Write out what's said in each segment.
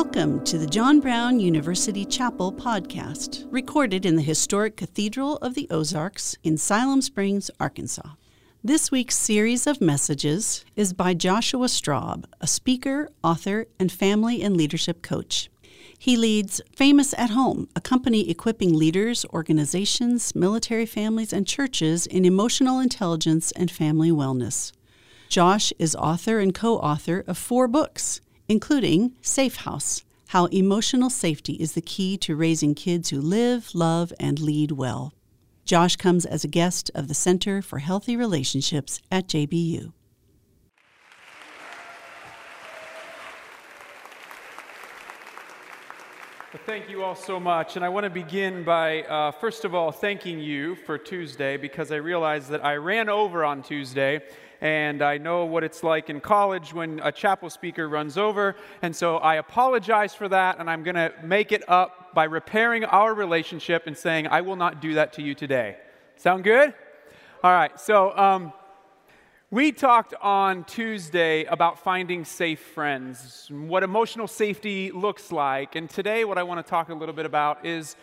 Welcome to the John Brown University Chapel podcast, recorded in the historic Cathedral of the Ozarks in Siloam Springs, Arkansas. This week's series of messages is by Joshua Straub, a speaker, author, and family and leadership coach. He leads Famous at Home, a company equipping leaders, organizations, military families, and churches in emotional intelligence and family wellness. Josh is author and co author of four books, including Safe House How Emotional Safety is the Key to Raising Kids Who Live, Love, and Lead Well. Josh comes as a guest of the Center for Healthy Relationships at JBU. Well, thank you all so much. And I want to begin by, uh, first of all, thanking you for Tuesday because I realized that I ran over on Tuesday and I know what it's like in college when a chapel speaker runs over. And so I apologize for that, and I'm going to make it up by repairing our relationship and saying, I will not do that to you today. Sound good? All right, so um, we talked on Tuesday about finding safe friends, what emotional safety looks like. And today, what I want to talk a little bit about is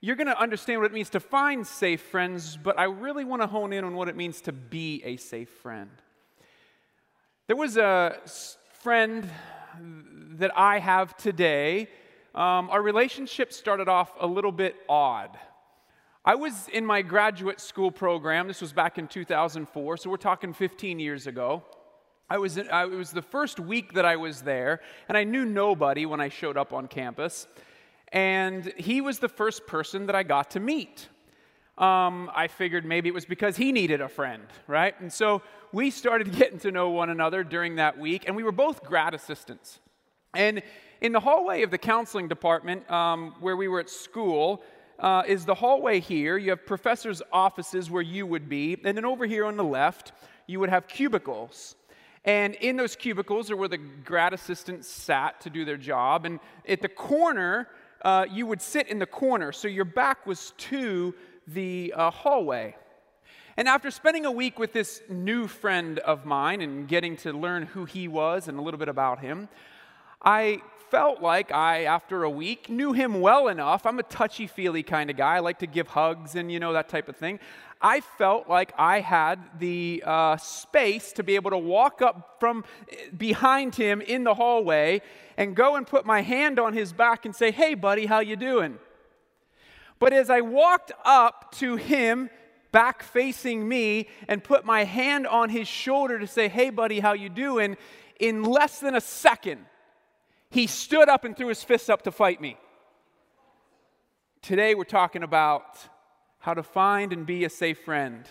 you're going to understand what it means to find safe friends, but I really want to hone in on what it means to be a safe friend. There was a friend that I have today. Um, our relationship started off a little bit odd. I was in my graduate school program. This was back in 2004, so we're talking 15 years ago. I was in, I, it was the first week that I was there, and I knew nobody when I showed up on campus and he was the first person that I got to meet. Um, I figured maybe it was because he needed a friend, right? And so we started getting to know one another during that week, and we were both grad assistants. And in the hallway of the counseling department um, where we were at school, uh, is the hallway here. You have professors' offices where you would be, and then over here on the left, you would have cubicles. And in those cubicles are where the grad assistants sat to do their job. And at the corner uh, you would sit in the corner, so your back was to the uh, hallway. And after spending a week with this new friend of mine and getting to learn who he was and a little bit about him, I felt like I, after a week, knew him well enough. I'm a touchy feely kind of guy. I like to give hugs and, you know, that type of thing. I felt like I had the uh, space to be able to walk up from behind him in the hallway and go and put my hand on his back and say, "Hey, buddy, how you doing?" But as I walked up to him, back facing me, and put my hand on his shoulder to say, "Hey, buddy, how you doing?" In less than a second, he stood up and threw his fists up to fight me. Today, we're talking about how to find and be a safe friend.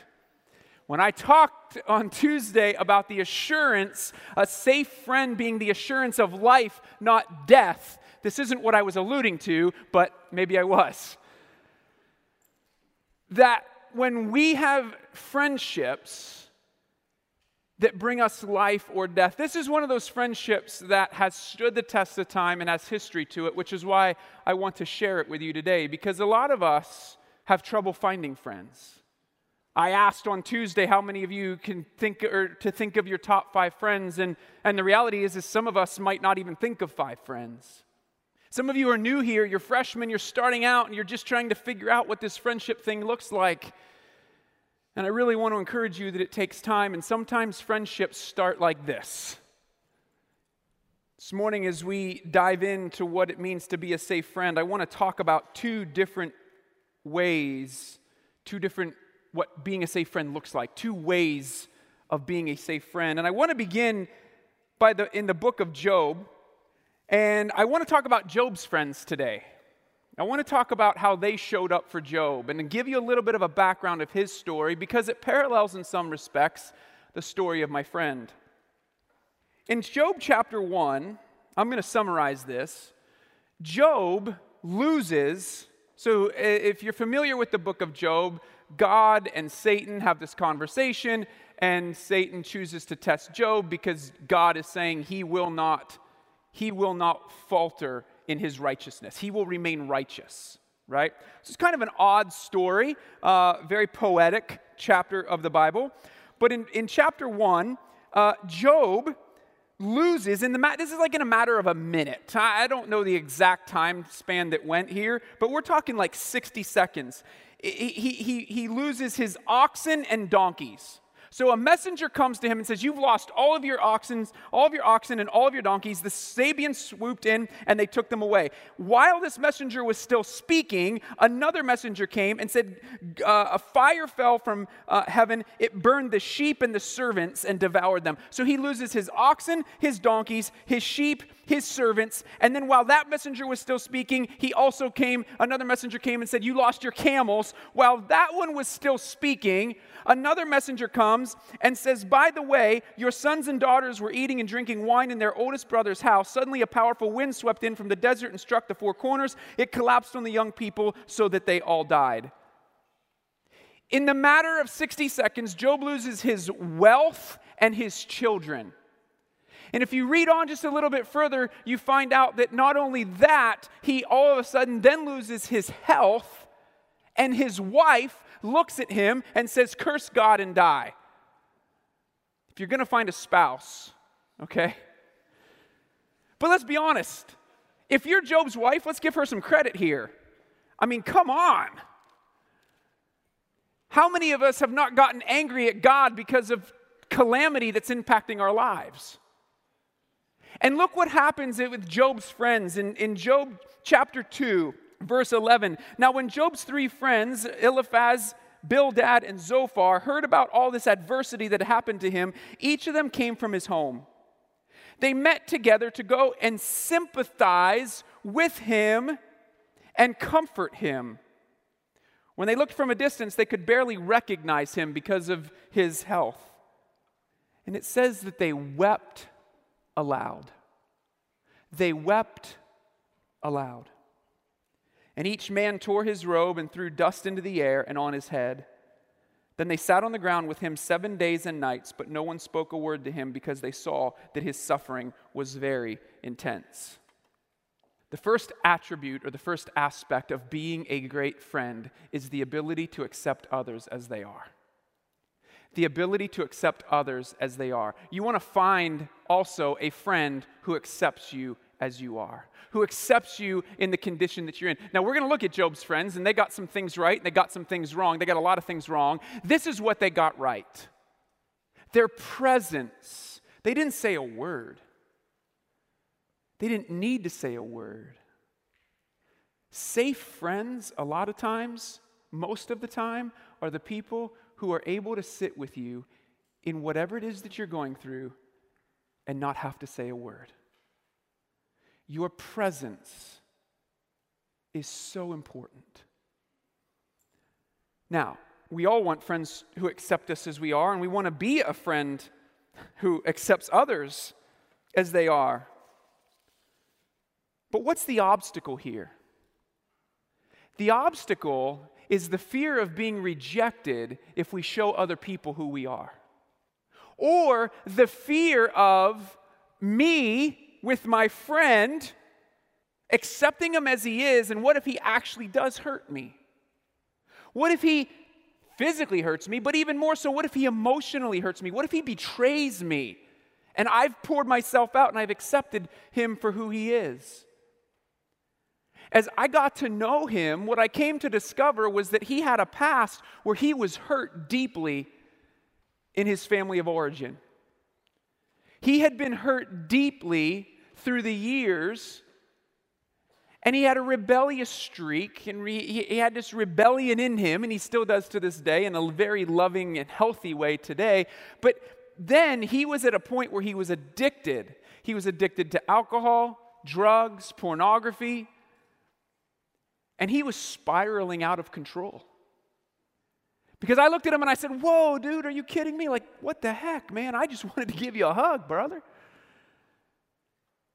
When I talked on Tuesday about the assurance, a safe friend being the assurance of life, not death, this isn't what I was alluding to, but maybe I was. That when we have friendships that bring us life or death, this is one of those friendships that has stood the test of time and has history to it, which is why I want to share it with you today, because a lot of us have trouble finding friends. I asked on Tuesday how many of you can think or to think of your top five friends, and, and the reality is, is some of us might not even think of five friends. Some of you are new here, you're freshmen, you're starting out, and you're just trying to figure out what this friendship thing looks like. And I really want to encourage you that it takes time, and sometimes friendships start like this. This morning, as we dive into what it means to be a safe friend, I want to talk about two different ways, two different, what being a safe friend looks like, two ways of being a safe friend. And I want to begin by the, in the book of Job, and I want to talk about Job's friends today. I want to talk about how they showed up for Job and give you a little bit of a background of his story because it parallels in some respects the story of my friend. In Job chapter 1, I'm going to summarize this. Job loses so, if you're familiar with the book of Job, God and Satan have this conversation, and Satan chooses to test Job because God is saying he will not, he will not falter in his righteousness. He will remain righteous, right? So it's kind of an odd story, uh, very poetic chapter of the Bible. But in, in chapter one, uh, Job loses in the ma- this is like in a matter of a minute i don't know the exact time span that went here but we're talking like 60 seconds he, he, he loses his oxen and donkeys so a messenger comes to him and says, You've lost all of your oxen, all of your oxen and all of your donkeys. The Sabeans swooped in and they took them away. While this messenger was still speaking, another messenger came and said, uh, A fire fell from uh, heaven. It burned the sheep and the servants and devoured them. So he loses his oxen, his donkeys, his sheep, his servants. And then while that messenger was still speaking, he also came, another messenger came and said, You lost your camels. While that one was still speaking, another messenger comes and says, By the way, your sons and daughters were eating and drinking wine in their oldest brother's house. Suddenly, a powerful wind swept in from the desert and struck the four corners. It collapsed on the young people so that they all died. In the matter of 60 seconds, Job loses his wealth and his children. And if you read on just a little bit further, you find out that not only that, he all of a sudden then loses his health, and his wife looks at him and says, Curse God and die. If you're going to find a spouse, okay? But let's be honest. If you're Job's wife, let's give her some credit here. I mean, come on. How many of us have not gotten angry at God because of calamity that's impacting our lives? And look what happens with Job's friends in, in Job chapter 2, verse 11. Now, when Job's three friends, Eliphaz, Bildad, and Zophar, heard about all this adversity that happened to him, each of them came from his home. They met together to go and sympathize with him and comfort him. When they looked from a distance, they could barely recognize him because of his health. And it says that they wept aloud. They wept aloud. And each man tore his robe and threw dust into the air and on his head. Then they sat on the ground with him seven days and nights, but no one spoke a word to him because they saw that his suffering was very intense. The first attribute or the first aspect of being a great friend is the ability to accept others as they are the ability to accept others as they are. You want to find also a friend who accepts you as you are, who accepts you in the condition that you're in. Now, we're going to look at Job's friends, and they got some things right, and they got some things wrong. They got a lot of things wrong. This is what they got right their presence. They didn't say a word, they didn't need to say a word. Safe friends, a lot of times, most of the time, are the people who are able to sit with you in whatever it is that you're going through and not have to say a word. Your presence is so important. Now, we all want friends who accept us as we are, and we want to be a friend who accepts others as they are. But what's the obstacle here? The obstacle is the fear of being rejected if we show other people who we are. Or the fear of me with my friend accepting him as he is, and what if he actually does hurt me? What if he physically hurts me, but even more so, what if he emotionally hurts me? What if he betrays me? And I've poured myself out and I've accepted him for who he is as I got to know him, what I came to discover was that he had a past where he was hurt deeply in his family of origin. He had been hurt deeply through the years, and he had a rebellious streak, and re- he had this rebellion in him, and he still does to this day in a very loving and healthy way today. But then he was at a point where he was addicted. He was addicted to alcohol, drugs, pornography. And he was spiraling out of control. Because I looked at him and I said, Whoa, dude, are you kidding me? Like, what the heck, man? I just wanted to give you a hug, brother.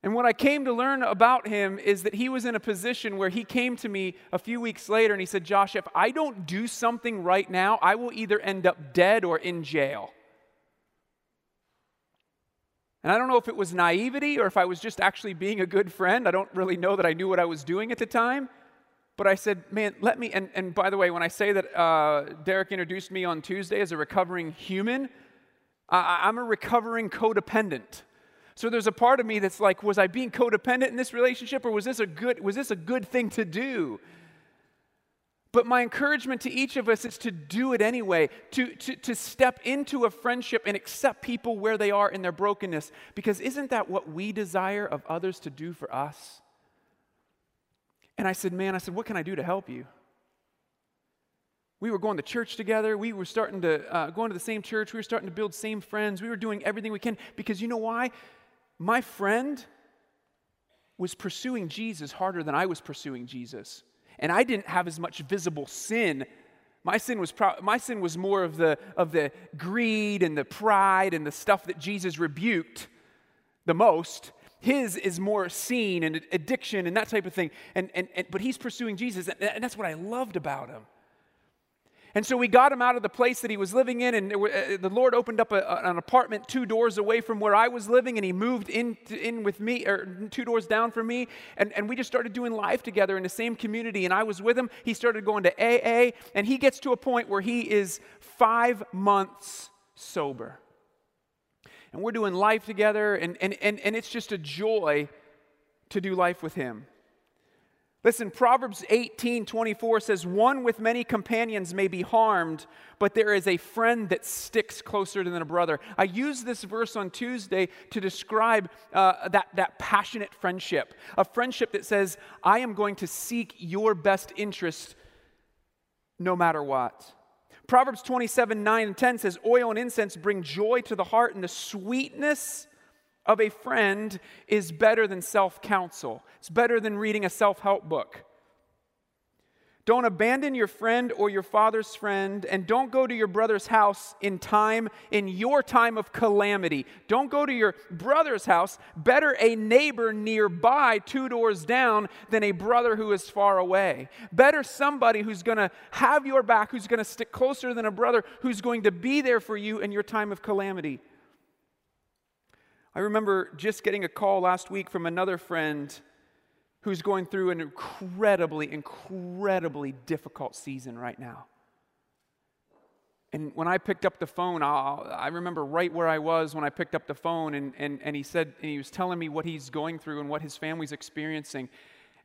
And what I came to learn about him is that he was in a position where he came to me a few weeks later and he said, Josh, if I don't do something right now, I will either end up dead or in jail. And I don't know if it was naivety or if I was just actually being a good friend. I don't really know that I knew what I was doing at the time. But I said, man, let me, and, and by the way, when I say that uh, Derek introduced me on Tuesday as a recovering human, I, I'm a recovering codependent. So there's a part of me that's like, was I being codependent in this relationship or was this a good, was this a good thing to do? But my encouragement to each of us is to do it anyway, to, to, to step into a friendship and accept people where they are in their brokenness. Because isn't that what we desire of others to do for us? And I said, Man, I said, what can I do to help you? We were going to church together. We were starting to uh, go into the same church. We were starting to build same friends. We were doing everything we can because you know why? My friend was pursuing Jesus harder than I was pursuing Jesus and I didn't have as much visible sin. My sin was pro- my sin was more of the of the greed and the pride and the stuff that Jesus rebuked the most. His is more seen and addiction and that type of thing. And, and, and but he's pursuing Jesus, and that's what I loved about him. And so we got him out of the place that he was living in, and uh, the Lord opened up a, an apartment two doors away from where I was living, and he moved in, in with me, or two doors down from me, and, and we just started doing life together in the same community. And I was with him. He started going to AA, and he gets to a point where he is five months sober. And we're doing life together, and, and, and, and it's just a joy to do life with him. Listen, Proverbs 18 24 says, One with many companions may be harmed, but there is a friend that sticks closer than a brother. I used this verse on Tuesday to describe uh, that, that passionate friendship, a friendship that says, I am going to seek your best interest no matter what. Proverbs 27 9 and 10 says, Oil and incense bring joy to the heart, and the sweetness of a friend is better than self counsel. It's better than reading a self help book. Don't abandon your friend or your father's friend, and don't go to your brother's house in time, in your time of calamity. Don't go to your brother's house. Better a neighbor nearby, two doors down, than a brother who is far away. Better somebody who's going to have your back, who's going to stick closer than a brother, who's going to be there for you in your time of calamity. I remember just getting a call last week from another friend who's going through an incredibly, incredibly difficult season right now. And when I picked up the phone, I'll, i remember right where I was when I picked up the phone, and, and, and he said, and he was telling me what he's going through and what his family's experiencing.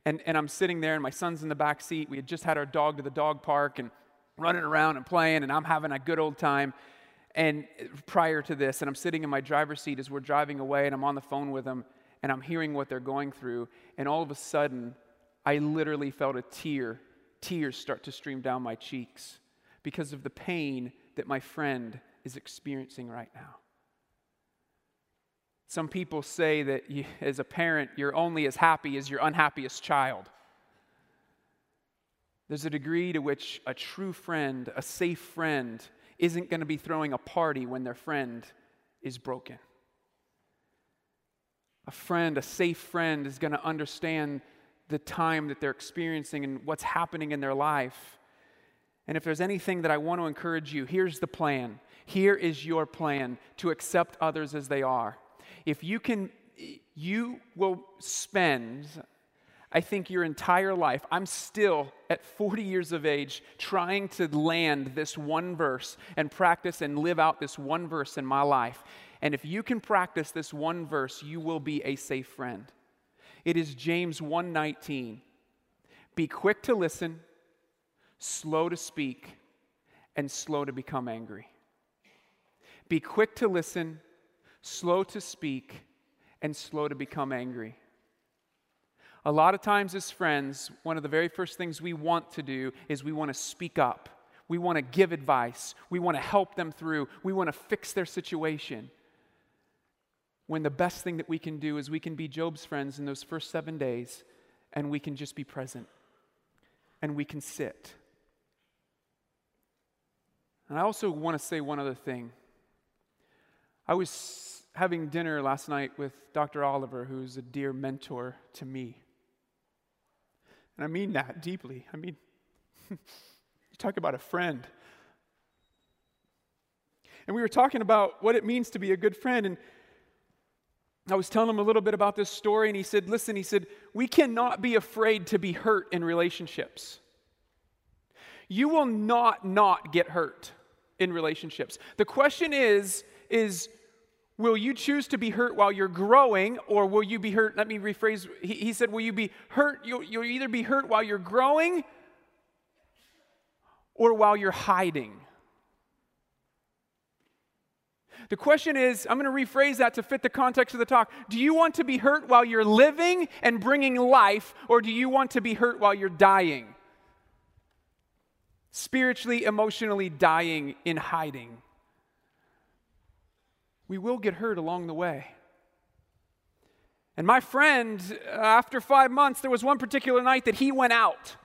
And, and I'm sitting there, and my son's in the back seat. We had just had our dog to the dog park and running around and playing, and I'm having a good old time and prior to this, and I'm sitting in my driver's seat as we're driving away, and I'm on the phone with them, and I'm hearing what they're going through, and all of a sudden, I literally felt a tear, tears start to stream down my cheeks because of the pain that my friend is experiencing right now. Some people say that you, as a parent, you're only as happy as your unhappiest child. There's a degree to which a true friend, a safe friend, isn't going to be throwing a party when their friend is broken. A friend, a safe friend, is going to understand the time that they're experiencing and what's happening in their life. And if there's anything that I want to encourage you, here's the plan. Here is your plan to accept others as they are. If you can, you will spend, I think your entire life, I'm still at 40 years of age trying to land this one verse and practice and live out this one verse in my life. And if you can practice this one verse, you will be a safe friend. It is James 1:19. Be quick to listen, slow to speak, and slow to become angry. Be quick to listen, slow to speak, and slow to become angry. A lot of times, as friends, one of the very first things we want to do is we want to speak up. We want to give advice. We want to help them through. We want to fix their situation. When the best thing that we can do is we can be Job's friends in those first seven days and we can just be present and we can sit. And I also want to say one other thing. I was having dinner last night with Dr. Oliver, who's a dear mentor to me. And I mean that deeply. I mean, you talk about a friend. And we were talking about what it means to be a good friend. And I was telling him a little bit about this story, and he said, Listen, he said, we cannot be afraid to be hurt in relationships. You will not not get hurt in relationships. The question is, is Will you choose to be hurt while you're growing, or will you be hurt? Let me rephrase. He, he said, Will you be hurt? You'll, you'll either be hurt while you're growing or while you're hiding. The question is I'm going to rephrase that to fit the context of the talk. Do you want to be hurt while you're living and bringing life, or do you want to be hurt while you're dying? Spiritually, emotionally dying in hiding. We will get hurt along the way. And my friend, uh, after five months, there was one particular night that he went out.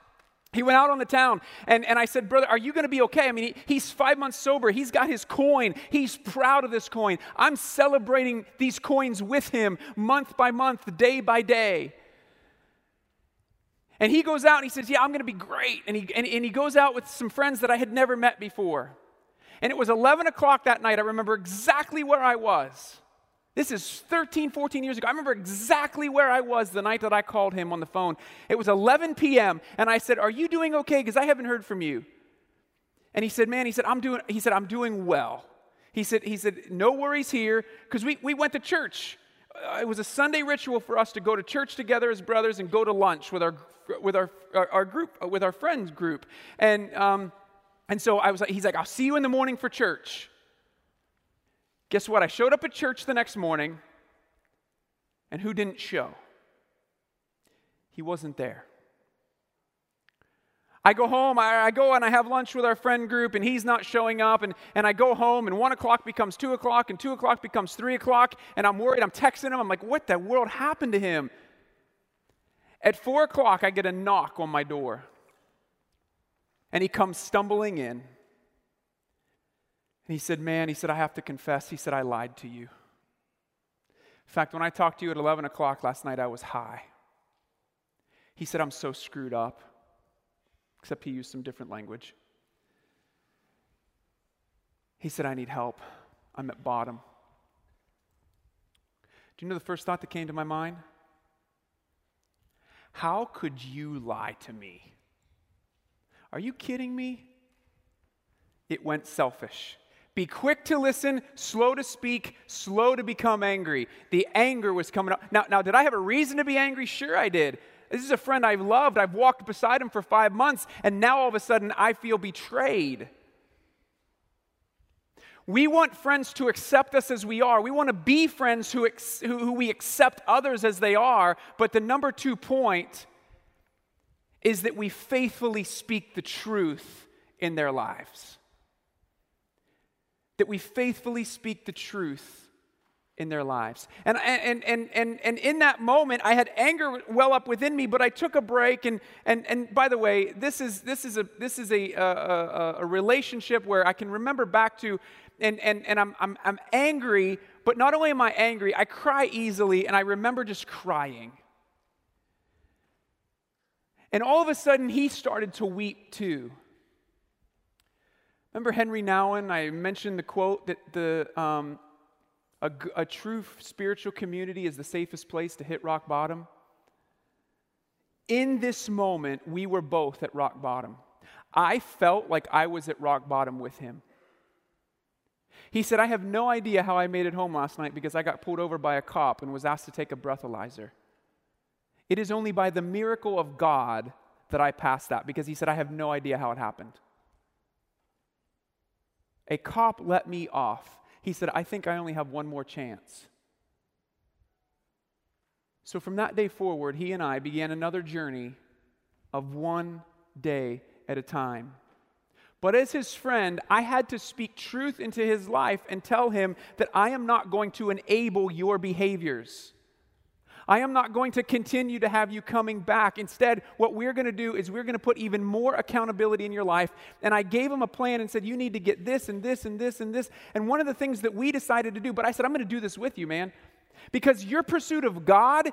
He went out on the town, and, and I said, Brother, are you going to be okay? I mean, he, he's five months sober. He's got his coin. He's proud of this coin. I'm celebrating these coins with him month by month, day by day. And he goes out and he says, Yeah, I'm going to be great. And he, and, and he goes out with some friends that I had never met before. And it was 11 o'clock that night. I remember exactly where I was. This is 13, 14 years ago. I remember exactly where I was the night that I called him on the phone. It was 11 p.m. and I said, "Are you doing okay because I haven't heard from you?" And he said, "Man, he said, I'm doing he said, I'm doing well." He said he said, "No worries here because we we went to church. Uh, it was a Sunday ritual for us to go to church together as brothers and go to lunch with our with our our, our group with our friends group. And um and so I was like he's like, "I'll see you in the morning for church." Guess what? I showed up at church the next morning, and who didn't show? He wasn't there. I go home, I, I, go and I have lunch with our friend group, and he's not showing up. And, and I go home, and one o'clock becomes two o'clock, and two o'clock becomes three o'clock, and I'm worried. I'm texting him. I'm like, what the world happened to him? At four o'clock, I get a knock on my door, and he comes stumbling in. And he said, Man, he said, I have to confess. He said, I lied to you. In fact, when I talked to you at 11 o'clock last night, I was high. He said, I'm so screwed up, except he used some different language. He said, I need help. I'm at bottom. Do you know the first thought that came to my mind? How could you lie to me? Are you kidding me? It went selfish. Be quick to listen, slow to speak, slow to become angry. The anger was coming up. Now, now, did I have a reason to be angry? Sure, I did. This is a friend I've loved. I've walked beside him for five months, and now all of a sudden I feel betrayed. We want friends to accept us as we are. We want to be friends who, ex- who, who we accept others as they are. But the number two point is that we faithfully speak the truth in their lives that we faithfully speak the truth in their lives. And, and, and, and, and in that moment, I had anger well up within me, but I took a break. And, and, and by the way, this is, this is, a, this is a, a, a relationship where I can remember back to, and, and, and I'm, I'm, I'm angry, but not only am I angry, I cry easily, and I remember just crying. And all of a sudden, he started to weep too. Remember Henry Nouwen? I mentioned the quote that the, um, a, a true spiritual community is the safest place to hit rock bottom. In this moment, we were both at rock bottom. I felt like I was at rock bottom with him. He said, I have no idea how I made it home last night because I got pulled over by a cop and was asked to take a breathalyzer. It is only by the miracle of God that I passed that because he said, I have no idea how it happened. A cop let me off. He said, I think I only have one more chance. So from that day forward, he and I began another journey of one day at a time. But as his friend, I had to speak truth into his life and tell him that I am not going to enable your behaviors. I am not going to continue to have you coming back. Instead, what we're going to do is we're going to put even more accountability in your life. And I gave him a plan and said, You need to get this and this and this and this. And one of the things that we decided to do, but I said, I'm going to do this with you, man. Because your pursuit of God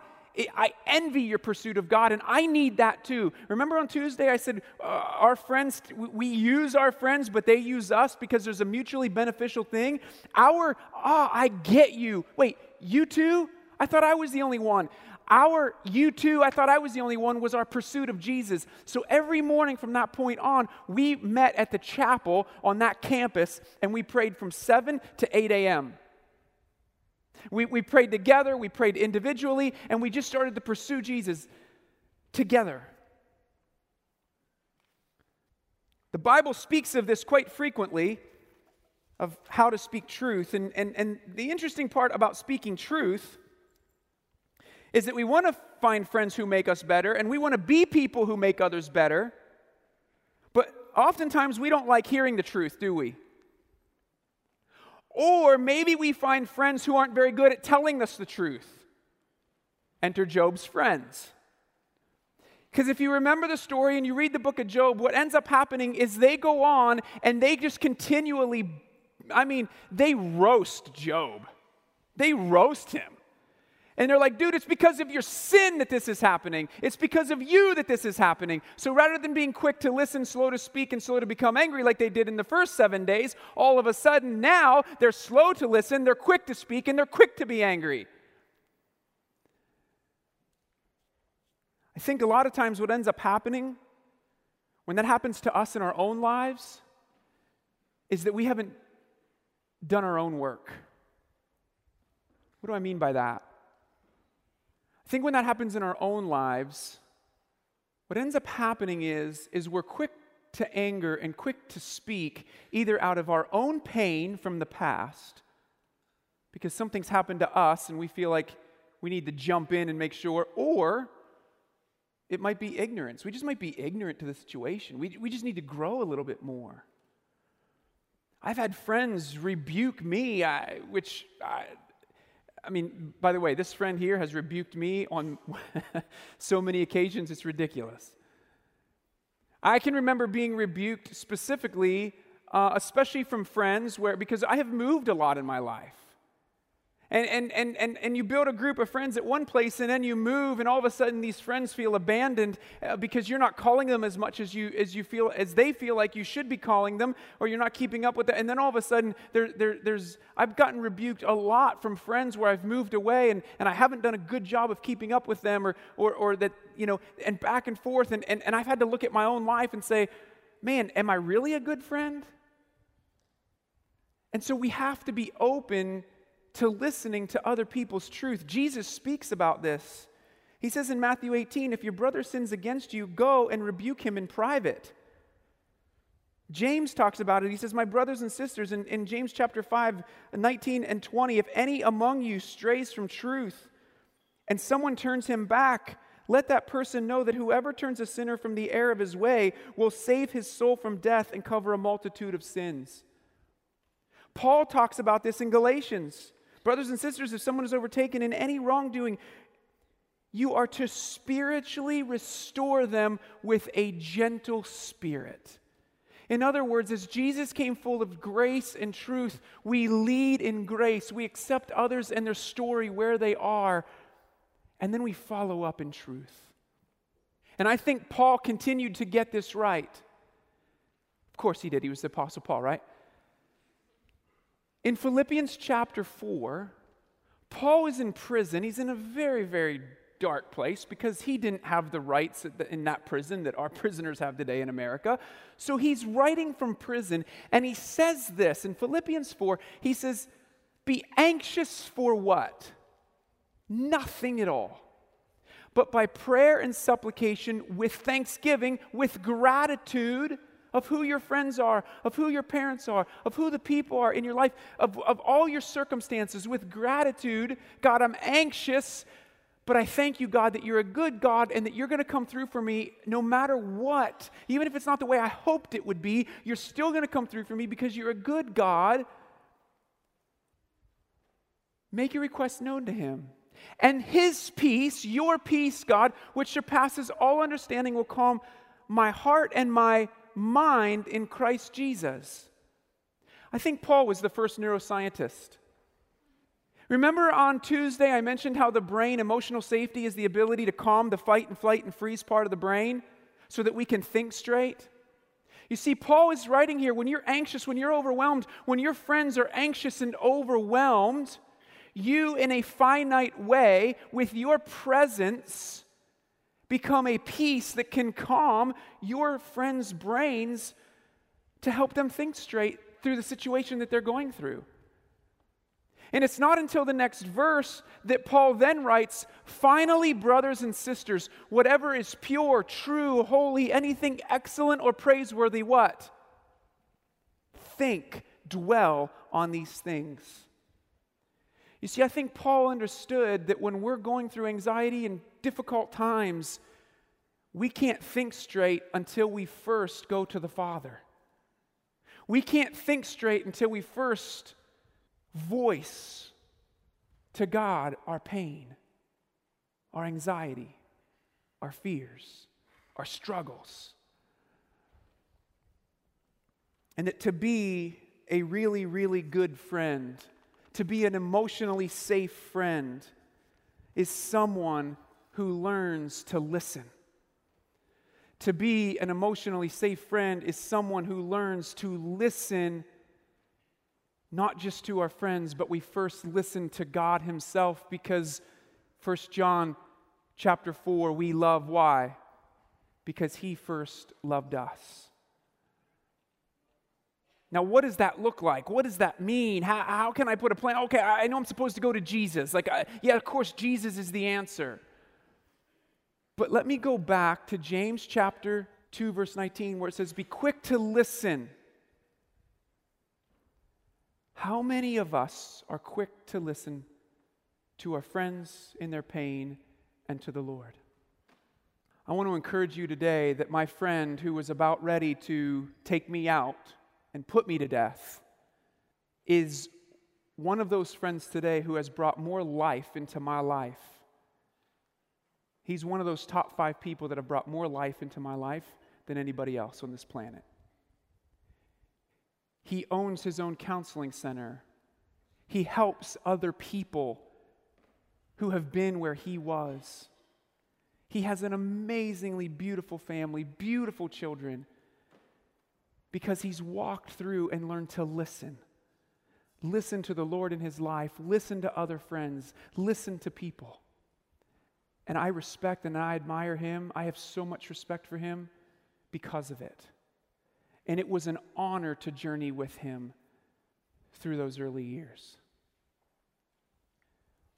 I envy your pursuit of God, and I need that too. Remember on Tuesday, I said, uh, Our friends, we use our friends, but they use us because there's a mutually beneficial thing. Our, ah, oh, I get you. Wait, you too? I thought I was the only one. Our, you too, I thought I was the only one, was our pursuit of Jesus. So every morning from that point on, we met at the chapel on that campus and we prayed from 7 to 8 a.m. We, we prayed together, we prayed individually, and we just started to pursue Jesus together. The Bible speaks of this quite frequently of how to speak truth. And, and, and the interesting part about speaking truth is that we want to find friends who make us better and we want to be people who make others better. But oftentimes we don't like hearing the truth, do we? Or maybe we find friends who aren't very good at telling us the truth. Enter Job's friends. Because if you remember the story and you read the book of Job, what ends up happening is they go on and they just continually, I mean, they roast Job. They roast him. And they're like, dude, it's because of your sin that this is happening. It's because of you that this is happening. So rather than being quick to listen, slow to speak, and slow to become angry like they did in the first seven days, all of a sudden now they're slow to listen, they're quick to speak, and they're quick to be angry. I think a lot of times what ends up happening when that happens to us in our own lives is that we haven't done our own work. What do I mean by that? I think when that happens in our own lives, what ends up happening is, is we're quick to anger and quick to speak either out of our own pain from the past, because something's happened to us and we feel like we need to jump in and make sure, or it might be ignorance. We just might be ignorant to the situation. We, we just need to grow a little bit more. I've had friends rebuke me, I, which I, I mean, by the way, this friend here has rebuked me on so many occasions, it's ridiculous. I can remember being rebuked specifically, uh, especially from friends, where because I have moved a lot in my life. And, and, and, and, and you build a group of friends at one place and then you move and all of a sudden these friends feel abandoned uh, because you're not calling them as much as you, as you feel as they feel like you should be calling them or you're not keeping up with it and then all of a sudden there, there, there's i've gotten rebuked a lot from friends where i've moved away and, and i haven't done a good job of keeping up with them or, or, or that you know and back and forth. And, and, and i've had to look at my own life and say man am i really a good friend? And so we have to be open to listening to other people's truth. Jesus speaks about this. He says in Matthew 18, if your brother sins against you, go and rebuke him in private. James talks about it. He says, My brothers and sisters, in, in James chapter 5, 19 and 20, if any among you strays from truth and someone turns him back, let that person know that whoever turns a sinner from the error of his way will save his soul from death and cover a multitude of sins. Paul talks about this in Galatians. Brothers and sisters, if someone is overtaken in any wrongdoing, you are to spiritually restore them with a gentle spirit. In other words, as Jesus came full of grace and truth, we lead in grace. We accept others and their story where they are, and then we follow up in truth. And I think Paul continued to get this right. Of course, he did. He was the Apostle Paul, right? In Philippians chapter 4, Paul is in prison. He's in a very, very dark place because he didn't have the rights in that prison that our prisoners have today in America. So he's writing from prison and he says this in Philippians 4 he says, Be anxious for what? Nothing at all. But by prayer and supplication, with thanksgiving, with gratitude, of who your friends are, of who your parents are, of who the people are in your life, of, of all your circumstances with gratitude. God, I'm anxious, but I thank you, God, that you're a good God and that you're going to come through for me no matter what. Even if it's not the way I hoped it would be, you're still going to come through for me because you're a good God. Make your request known to him. And his peace, your peace, God, which surpasses all understanding, will calm my heart and my mind in Christ Jesus. I think Paul was the first neuroscientist. Remember on Tuesday, I mentioned how the brain, emotional safety, is the ability to calm the fight and flight and freeze part of the brain so that we can think straight? You see, Paul is writing here when you're anxious, when you're overwhelmed, when your friends are anxious and overwhelmed, you, in a finite way, with your presence, become a peace that can calm your friends' brains to help them think straight through the situation that they're going through. And it's not until the next verse that Paul then writes, Finally, brothers and sisters, whatever is pure, true, holy, anything excellent or praiseworthy, what? Think, dwell on these things. You see, I think Paul understood that when we're going through anxiety and difficult times, we can't think straight until we first go to the Father. We can't think straight until we first voice to God our pain, our anxiety, our fears, our struggles. And that to be a really, really good friend, to be an emotionally safe friend, is someone who learns to listen. To be an emotionally safe friend is someone who learns to listen not just to our friends, but we first listen to God himself because 1 John chapter 4 we love why? Because he first loved us. Now, what does that look like? What does that mean? How, how can I put a plan? Okay, I know I'm supposed to go to Jesus. Like, I, yeah, of course, Jesus is the answer. But let me go back to James chapter 2, verse 19, where it says, Be quick to listen how many of us are quick to listen to our friends in their pain and to the Lord? I want to encourage you today that my friend who was about ready to take me out and put me to death is one of those friends today who has brought more life into my life. He's one of those top five people that have brought more life into my life than anybody else on this planet. He owns his own counseling center. He helps other people who have been where he was. He has an amazingly beautiful family, beautiful children, because he's walked through and learned to listen. Listen to the Lord in his life, listen to other friends, listen to people. And I respect and I admire him. I have so much respect for him because of it. And it was an honor to journey with him through those early years.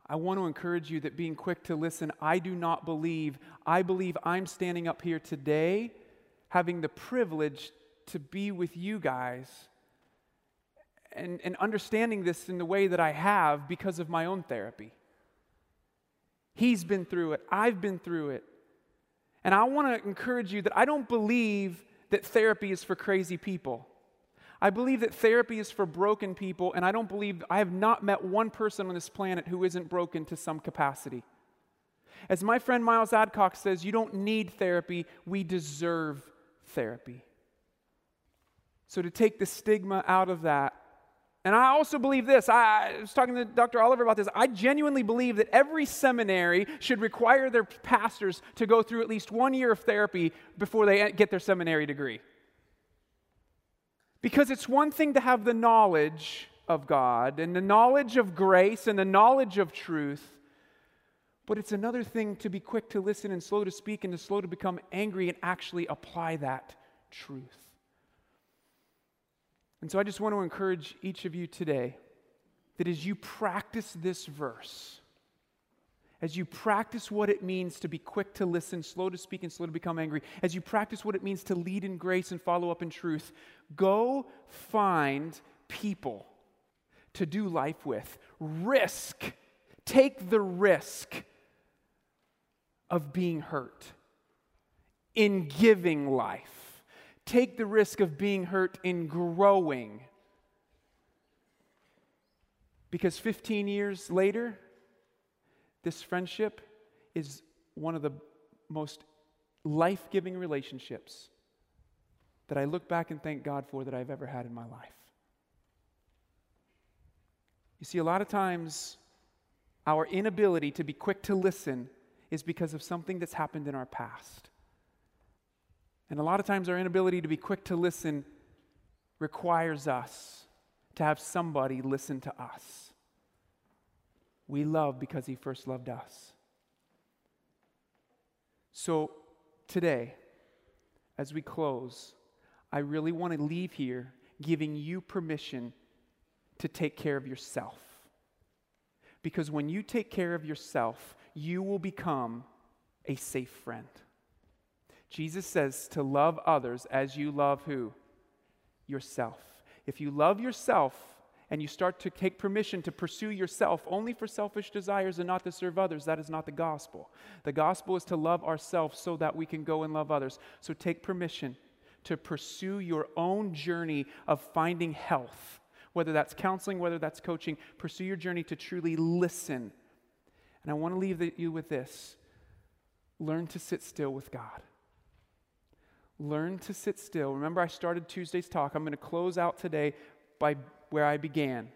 I want to encourage you that being quick to listen, I do not believe, I believe I'm standing up here today having the privilege to be with you guys and, and understanding this in the way that I have because of my own therapy. He's been through it, I've been through it. And I want to encourage you that I don't believe that therapy is for crazy people. I believe that therapy is for broken people, and I don't believe, I have not met one person on this planet who isn't broken to some capacity. As my friend Miles Adcox says, you don't need therapy, we deserve therapy. So, to take the stigma out of that, and I also believe this. I, I was talking to Dr. Oliver about this. I genuinely believe that every seminary should require their pastors to go through at least one year of therapy before they get their seminary degree. Because it's one thing to have the knowledge of God and the knowledge of grace and the knowledge of truth, but it's another thing to be quick to listen and slow to speak and to slow to become angry and actually apply that truth. And so I just want to encourage each of you today that as you practice this verse, as you practice what it means to be quick to listen, slow to speak, and slow to become angry, as you practice what it means to lead in grace and follow up in truth, go find people to do life with. Risk, take the risk of being hurt in giving life take the risk of being hurt in growing. Because 15 years later, this friendship is one of the most life giving relationships that I look back and thank God for that I've ever had in my life. You see, a lot of times our inability to be quick to listen is because of something that's happened in our past. And a lot of times, our inability to be quick to listen requires us to have somebody listen to us. We love because He first loved us. So, today, as we close, I really want to leave here giving you permission to take care of yourself. Because when you take care of yourself, you will become a safe friend. Jesus says to love others as you love who? Yourself. If you love yourself and you start to take permission to pursue yourself only for selfish desires and not to serve others, that is not the gospel. The gospel is to love ourselves so that we can go and love others. So take permission to pursue your own journey of finding health, whether that's counseling, whether that's coaching. Pursue your journey to truly listen. And I want to leave you with this learn to sit still with God. Learn to sit still. Remember, I started Tuesday's talk. I'm going to close out today by where I began.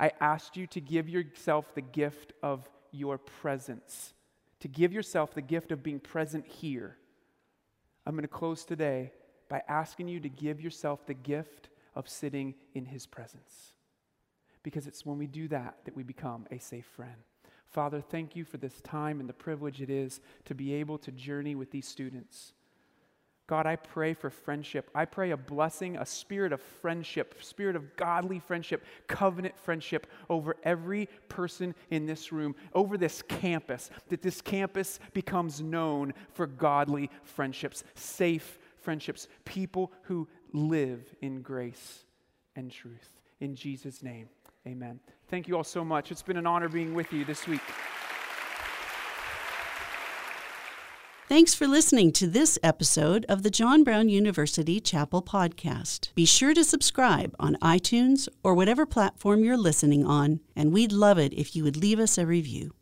I asked you to give yourself the gift of your presence, to give yourself the gift of being present here. I'm going to close today by asking you to give yourself the gift of sitting in His presence. Because it's when we do that that we become a safe friend. Father, thank you for this time and the privilege it is to be able to journey with these students. God, I pray for friendship. I pray a blessing, a spirit of friendship, spirit of godly friendship, covenant friendship over every person in this room, over this campus, that this campus becomes known for godly friendships, safe friendships, people who live in grace and truth. In Jesus' name, amen. Thank you all so much. It's been an honor being with you this week. Thanks for listening to this episode of the John Brown University Chapel Podcast. Be sure to subscribe on iTunes or whatever platform you're listening on, and we'd love it if you would leave us a review.